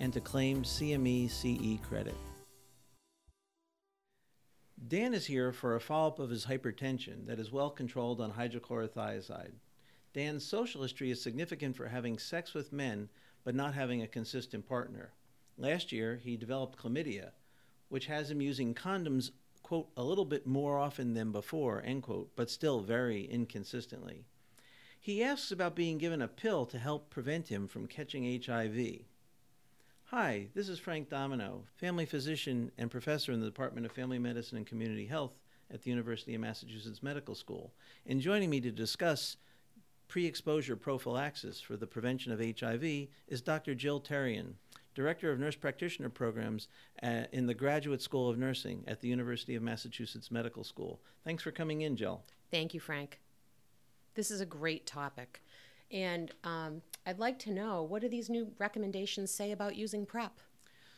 and to claim CME CE credit. Dan is here for a follow up of his hypertension that is well controlled on hydrochlorothiazide. Dan's social history is significant for having sex with men but not having a consistent partner. Last year, he developed chlamydia, which has him using condoms, quote, a little bit more often than before, end quote, but still very inconsistently. He asks about being given a pill to help prevent him from catching HIV. Hi, this is Frank Domino, family physician and professor in the Department of Family Medicine and Community Health at the University of Massachusetts Medical School. And joining me to discuss pre exposure prophylaxis for the prevention of HIV is Dr. Jill Terrien, Director of Nurse Practitioner Programs in the Graduate School of Nursing at the University of Massachusetts Medical School. Thanks for coming in, Jill. Thank you, Frank. This is a great topic. And um, I'd like to know what do these new recommendations say about using PrEP?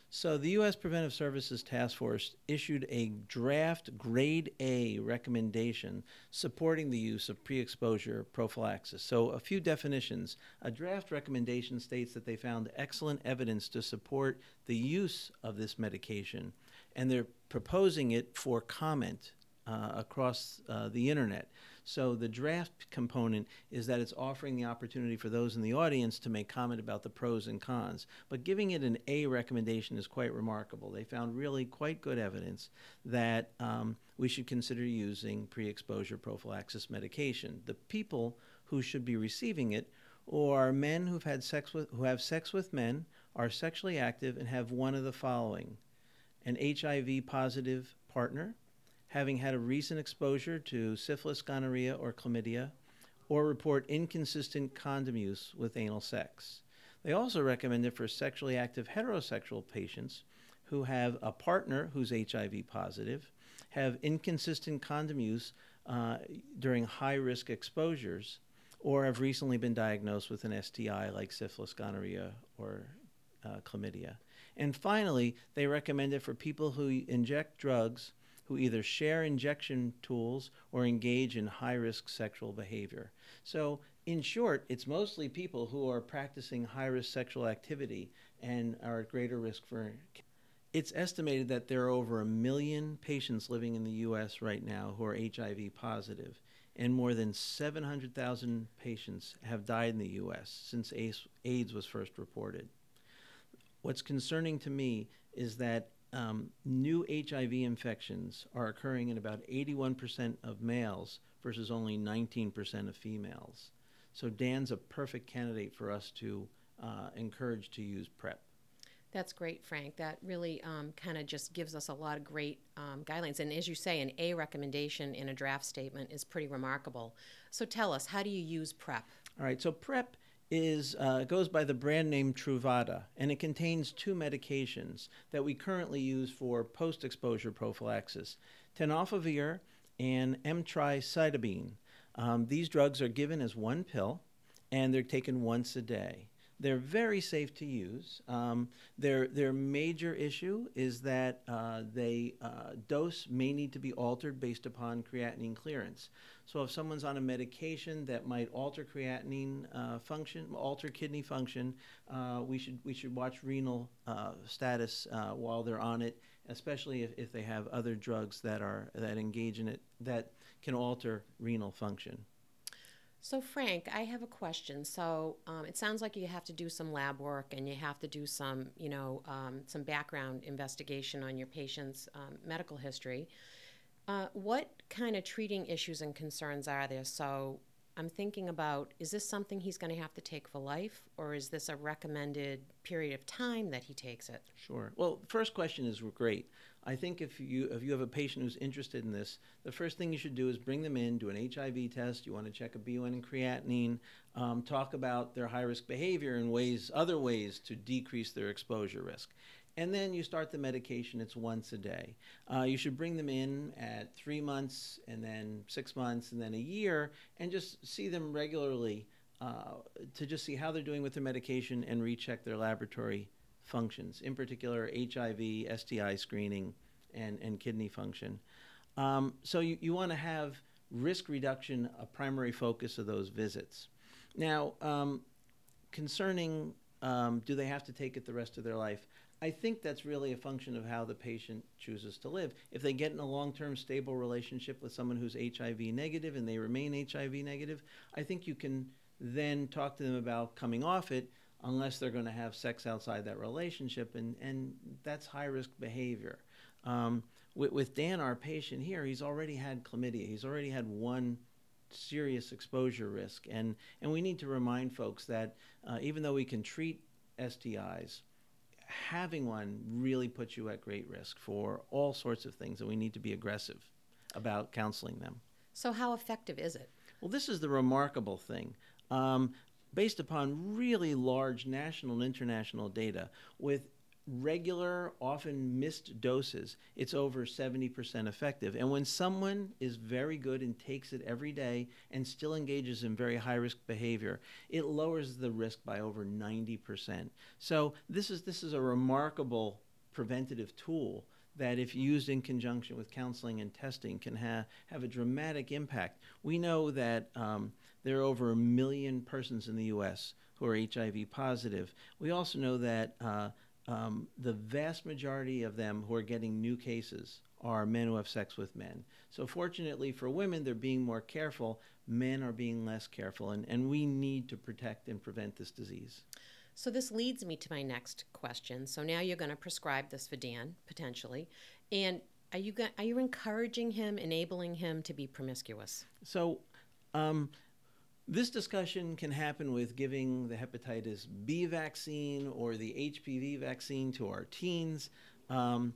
So, the U.S. Preventive Services Task Force issued a draft grade A recommendation supporting the use of pre exposure prophylaxis. So, a few definitions. A draft recommendation states that they found excellent evidence to support the use of this medication, and they're proposing it for comment uh, across uh, the internet. So the draft component is that it's offering the opportunity for those in the audience to make comment about the pros and cons. But giving it an A recommendation is quite remarkable. They found really quite good evidence that um, we should consider using pre-exposure prophylaxis medication. The people who should be receiving it or men who've had sex with who have sex with men, are sexually active and have one of the following: an HIV positive partner, having had a recent exposure to syphilis, gonorrhea, or chlamydia, or report inconsistent condom use with anal sex. They also recommend it for sexually active heterosexual patients who have a partner who's HIV positive, have inconsistent condom use uh, during high risk exposures, or have recently been diagnosed with an STI like syphilis, gonorrhea, or uh, chlamydia. And finally, they recommend it for people who inject drugs who either share injection tools or engage in high risk sexual behavior. So, in short, it's mostly people who are practicing high risk sexual activity and are at greater risk for. It's estimated that there are over a million patients living in the U.S. right now who are HIV positive, and more than 700,000 patients have died in the U.S. since AIDS was first reported. What's concerning to me is that um, new HIV infections are occurring in about 81% of males versus only 19% of females. So Dan's a perfect candidate for us to uh, encourage to use PrEP. That's great, Frank. That really um, kind of just gives us a lot of great um, guidelines. And as you say, an A recommendation in a draft statement is pretty remarkable. So tell us, how do you use PrEP? All right, so PrEP is uh, goes by the brand name Truvada, and it contains two medications that we currently use for post-exposure prophylaxis: tenofovir and emtricitabine. Um, these drugs are given as one pill, and they're taken once a day. They're very safe to use. Um, their their major issue is that uh, they uh, dose may need to be altered based upon creatinine clearance. So if someone's on a medication that might alter creatinine uh, function, alter kidney function, uh, we should we should watch renal uh, status uh, while they're on it, especially if, if they have other drugs that are that engage in it that can alter renal function. So, Frank, I have a question. So, um, it sounds like you have to do some lab work and you have to do some, you know, um, some background investigation on your patient's um, medical history. Uh, what kind of treating issues and concerns are there? So, I'm thinking about is this something he's going to have to take for life, or is this a recommended period of time that he takes it? Sure. Well, the first question is great. I think if you if you have a patient who's interested in this, the first thing you should do is bring them in, do an HIV test. You want to check a BUN and creatinine, um, talk about their high risk behavior and ways other ways to decrease their exposure risk. And then you start the medication. It's once a day. Uh, you should bring them in at three months, and then six months, and then a year, and just see them regularly uh, to just see how they're doing with their medication and recheck their laboratory functions, in particular HIV, STI screening, and, and kidney function. Um, so you, you want to have risk reduction a primary focus of those visits. Now, um, concerning um, do they have to take it the rest of their life? I think that's really a function of how the patient chooses to live. If they get in a long term stable relationship with someone who's HIV negative and they remain HIV negative, I think you can then talk to them about coming off it unless they're going to have sex outside that relationship, and, and that's high risk behavior. Um, with, with Dan, our patient here, he's already had chlamydia, he's already had one serious exposure risk, and, and we need to remind folks that uh, even though we can treat STIs, having one really puts you at great risk for all sorts of things, and we need to be aggressive about counseling them. So, how effective is it? Well, this is the remarkable thing. Um, based upon really large national and international data with regular, often missed doses, it's over 70% effective. And when someone is very good and takes it every day and still engages in very high risk behavior, it lowers the risk by over 90%. So this is this is a remarkable preventative tool that if used in conjunction with counseling and testing can ha- have a dramatic impact. We know that um, there are over a million persons in the U.S. who are HIV positive. We also know that uh, um, the vast majority of them who are getting new cases are men who have sex with men. So, fortunately for women, they're being more careful. Men are being less careful, and, and we need to protect and prevent this disease. So, this leads me to my next question. So, now you're going to prescribe this for Dan, potentially. And are you, go- are you encouraging him, enabling him to be promiscuous? So, um, this discussion can happen with giving the hepatitis B vaccine or the HPV vaccine to our teens. Um,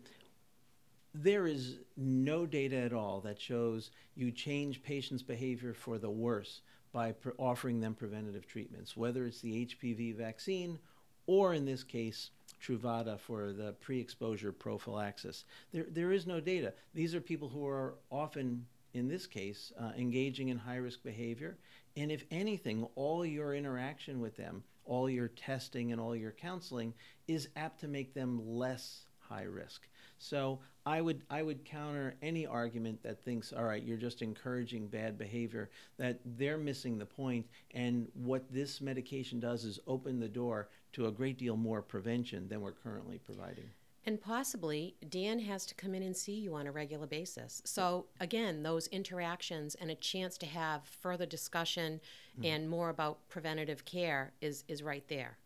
there is no data at all that shows you change patients' behavior for the worse by pr- offering them preventative treatments, whether it's the HPV vaccine or, in this case, Truvada for the pre exposure prophylaxis. There, there is no data. These are people who are often, in this case, uh, engaging in high risk behavior and if anything, all your interaction with them, all your testing and all your counseling is apt to make them less high risk. So I would I would counter any argument that thinks, all right, you're just encouraging bad behavior, that they're missing the point. And what this medication does is open the door to a great deal more prevention than we're currently providing. And possibly Dan has to come in and see you on a regular basis. So, again, those interactions and a chance to have further discussion mm-hmm. and more about preventative care is, is right there.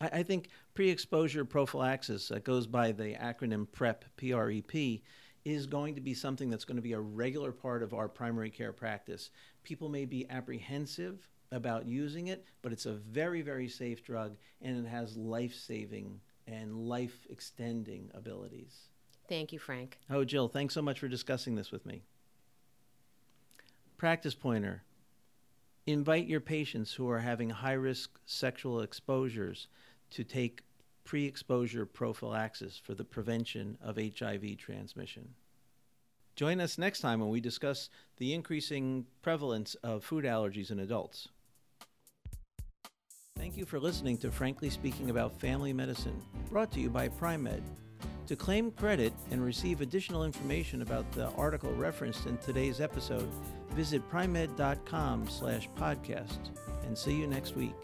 I, I think pre exposure prophylaxis, that goes by the acronym PrEP, P R E P, is going to be something that's going to be a regular part of our primary care practice. People may be apprehensive about using it, but it's a very, very safe drug and it has life saving and life extending abilities. Thank you, Frank. Oh, Jill, thanks so much for discussing this with me. Practice pointer invite your patients who are having high risk sexual exposures to take pre exposure prophylaxis for the prevention of HIV transmission. Join us next time when we discuss the increasing prevalence of food allergies in adults. Thank you for listening to Frankly Speaking About Family Medicine, brought to you by Pri-Med. To claim credit and receive additional information about the article referenced in today's episode, visit pri-med.com slash podcast and see you next week.